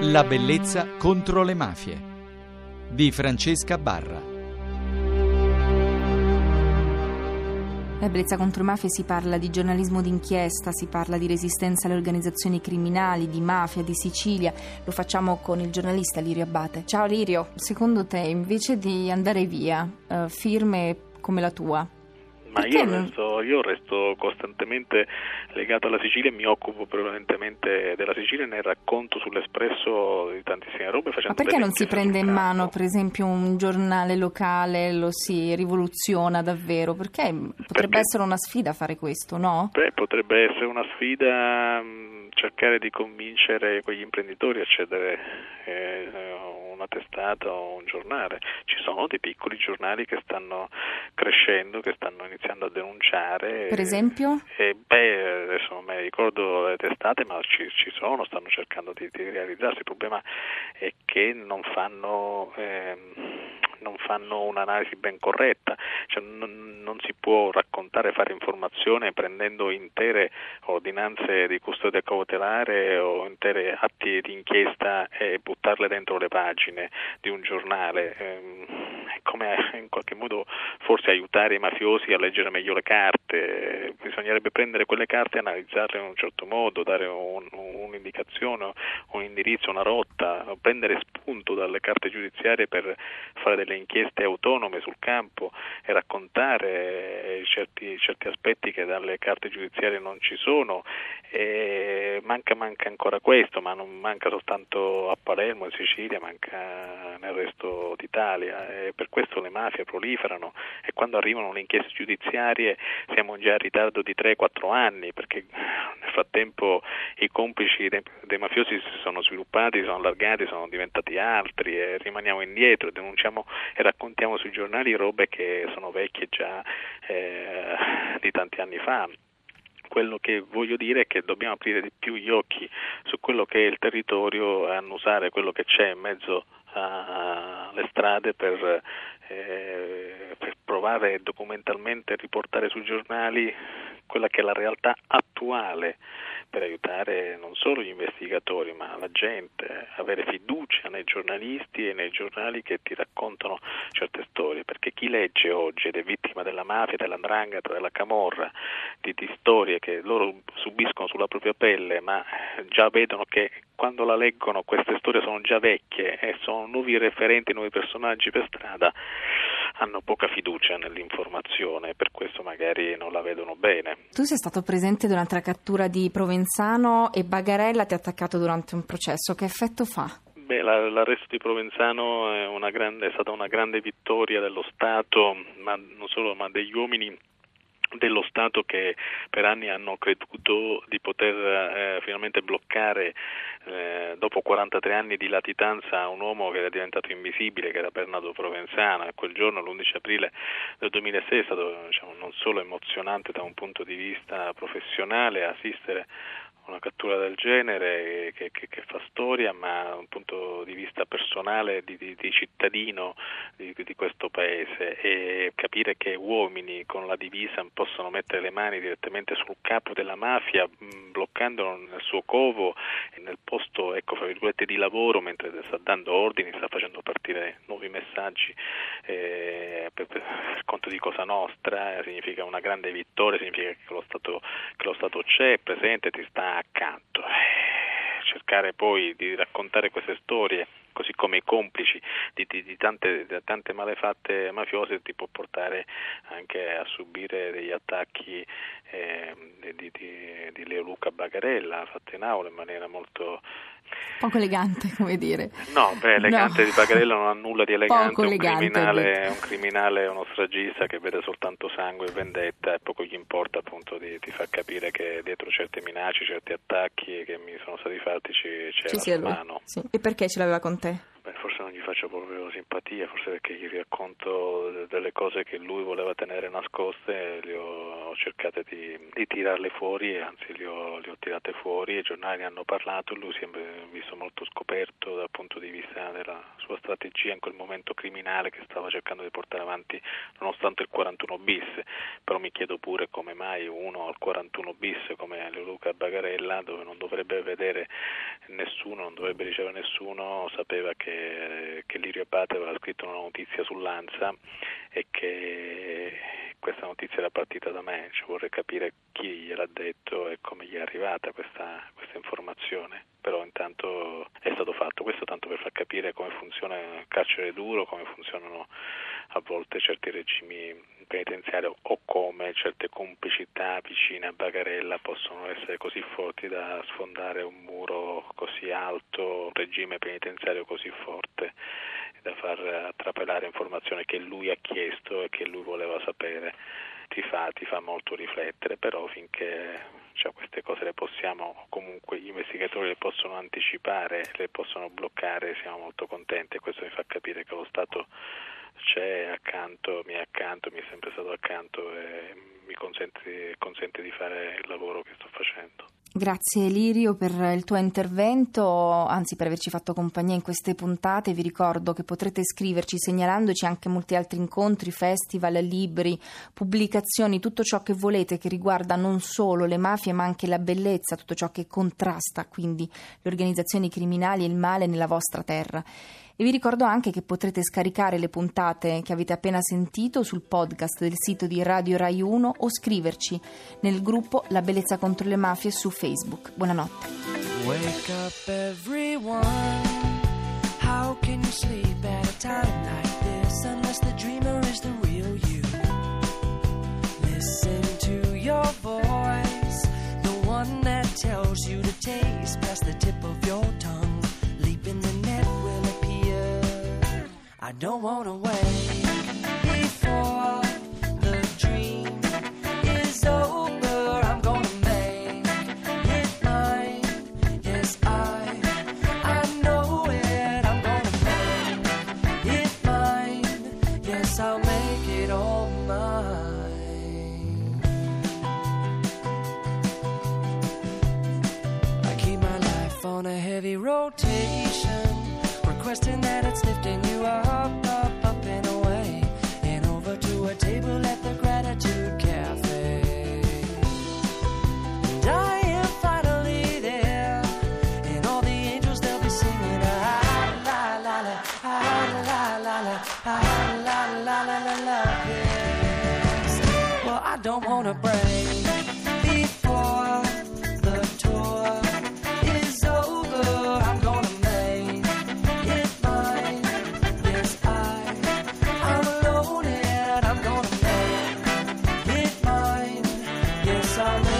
La bellezza contro le mafie di Francesca Barra. La bellezza contro le mafie si parla di giornalismo d'inchiesta, si parla di resistenza alle organizzazioni criminali, di mafia, di Sicilia. Lo facciamo con il giornalista Lirio Abbate. Ciao Lirio, secondo te invece di andare via, eh, firme come la tua, ma io resto, io resto, costantemente legato alla Sicilia e mi occupo prevalentemente della Sicilia e ne racconto sull'Espresso di tantissime robe. Ma perché non si prende in mano, per esempio, un giornale locale, lo si rivoluziona davvero? Perché potrebbe perché? essere una sfida fare questo, no? Beh, potrebbe essere una sfida mh, cercare di convincere quegli imprenditori a cedere eh, una testata o un giornale. Ci sono dei piccoli giornali che stanno crescendo, che stanno iniziando a denunciare. Per esempio? E, beh, adesso non mi ricordo le testate, ma ci, ci sono, stanno cercando di, di, realizzarsi. Il problema è che non fanno... Eh, non fanno un'analisi ben corretta, cioè, non, non, si può raccontare, fare informazione prendendo intere ordinanze di custodia cautelare o intere atti di inchiesta e buttarle dentro le pagine di un giornale. Ehm, come in qualche modo forse aiutare i mafiosi a leggere meglio le carte, bisognerebbe prendere quelle carte e analizzarle in un certo modo, dare un, un'indicazione, un indirizzo, una rotta, prendere spunto dalle carte giudiziarie per fare delle inchieste autonome sul campo e raccontare certi, certi aspetti che dalle carte giudiziarie non ci sono. E manca, manca ancora questo, ma non manca soltanto a Palermo, in Sicilia, manca nel resto d'Italia. E per questo le mafie proliferano e quando arrivano le inchieste giudiziarie siamo già in ritardo di 3-4 anni perché nel frattempo i complici dei, dei mafiosi si sono sviluppati, si sono allargati, sono diventati altri e rimaniamo indietro, denunciamo e raccontiamo sui giornali robe che sono vecchie già eh, di tanti anni fa. Quello che voglio dire è che dobbiamo aprire di più gli occhi su quello che è il territorio e annusare quello che c'è in mezzo alle strade per, eh, per provare documentalmente a riportare sui giornali quella che è la realtà attuale per aiutare non solo gli investigatori ma la gente, avere fiducia nei giornalisti e nei giornali che ti raccontano certe storie, perché chi legge oggi ed è vittima della mafia, dell'andrangheta, della camorra, di, di storie che loro subiscono sulla propria pelle, ma già vedono che quando la leggono queste storie sono già vecchie e sono nuovi referenti, nuovi personaggi per strada, hanno poca fiducia nell'informazione e per questo magari non la vedono bene. Tu sei stato presente durante la cattura di Provenzano e Bagarella ti ha attaccato durante un processo, che effetto fa? Beh, l'arresto di Provenzano è, grande, è, stata una grande vittoria dello Stato, ma non solo, ma degli uomini dello Stato che per anni hanno creduto di poter eh, finalmente bloccare eh, dopo 43 anni di latitanza un uomo che era diventato invisibile, che era Bernardo Provenzano e quel giorno, l'11 aprile del 2006, è stato diciamo, non solo emozionante da un punto di vista professionale assistere una cattura del genere che, che, che, fa storia, ma da un punto di vista personale di, di, di cittadino di, di, questo paese. E capire che uomini con la divisa possono mettere le mani direttamente sul capo della mafia, bloccandolo nel suo covo, nel posto ecco, di lavoro, mentre sta dando ordini, sta facendo partire nuovi messaggi eh, per, per, conto di Cosa Nostra, eh, significa una grande vittoria, significa che lo Stato, che lo Stato c'è, è presente, ti sta accanto. Eh, cercare poi di raccontare queste storie così come i complici di, di, di, tante, di, tante, malefatte mafiose ti può portare anche a subire degli attacchi eh, di, di, Leo Luca Bagarella fatte in aula in maniera molto Poco elegante, come dire. No, beh, elegante no. di Bagarella non ha nulla di elegante. Poco un. Criminale, un criminale, uno stragista che vede soltanto sangue e vendetta e poco gli importa appunto di, di far capire che dietro certe minacce, certi attacchi che mi sono stati fatti c'era ci la mano. Sì. E perché ce l'aveva con te? Beh, forse non gli faccio proprio simpatia, forse perché gli racconto delle cose che lui voleva tenere nascoste, le ho, ho cercato di, di, tirarle fuori, anzi le ho, ho, tirate fuori, i giornali hanno parlato, lui si è visto molto scoperto dal punto di vista della sua strategia in quel momento criminale che stava cercando di portare avanti nonostante il 41 bis, però mi chiedo pure come mai uno al 41 bis come Luca Bagarella dove non dovrebbe vedere nessuno, non dovrebbe ricevere nessuno, sapeva che, che Lirio Abate aveva scritto una notizia sull'Ansa e che questa notizia era partita da me, cioè vorrei capire chi gliel'ha detto e come gli è arrivata questa, questa informazione, però intanto è stato fatto, questo tanto per far capire come funziona il carcere duro, come funzionano a volte certi regimi penitenziari o come certe complicità vicine a Bagarella possono essere così forti da sfondare un muro così alto, un regime penitenziario così forte da far trapelare informazioni che lui ha chiesto e che lui voleva sapere. Ti fa, ti fa molto riflettere, però finché cioè, queste cose le possiamo, comunque gli investigatori le possono anticipare, le possono bloccare, siamo molto contenti e questo mi fa capire che lo Stato c'è accanto, mi è accanto, mi è sempre stato accanto e mi consente, consente di fare il lavoro che sto facendo. Grazie Lirio per il tuo intervento, anzi per averci fatto compagnia in queste puntate. Vi ricordo che potrete scriverci segnalandoci anche molti altri incontri, festival, libri, pubblicazioni, tutto ciò che volete che riguarda non solo le mafie ma anche la bellezza, tutto ciò che contrasta quindi le organizzazioni criminali e il male nella vostra terra. E vi ricordo anche che potrete scaricare le puntate che avete appena sentito sul podcast del sito di Radio Rai 1 o scriverci nel gruppo La Bellezza contro le Mafie su. Buonanotte. Wake up everyone. How can you sleep at a time like this unless the dreamer is the real you? Listen to your voice, the one that tells you to taste past the tip of your tongue. I don't wanna wait don't want to break before the tour is over. I'm gonna make it mine. Yes, I, I'm alone and I'm gonna make it mine. Yes, I.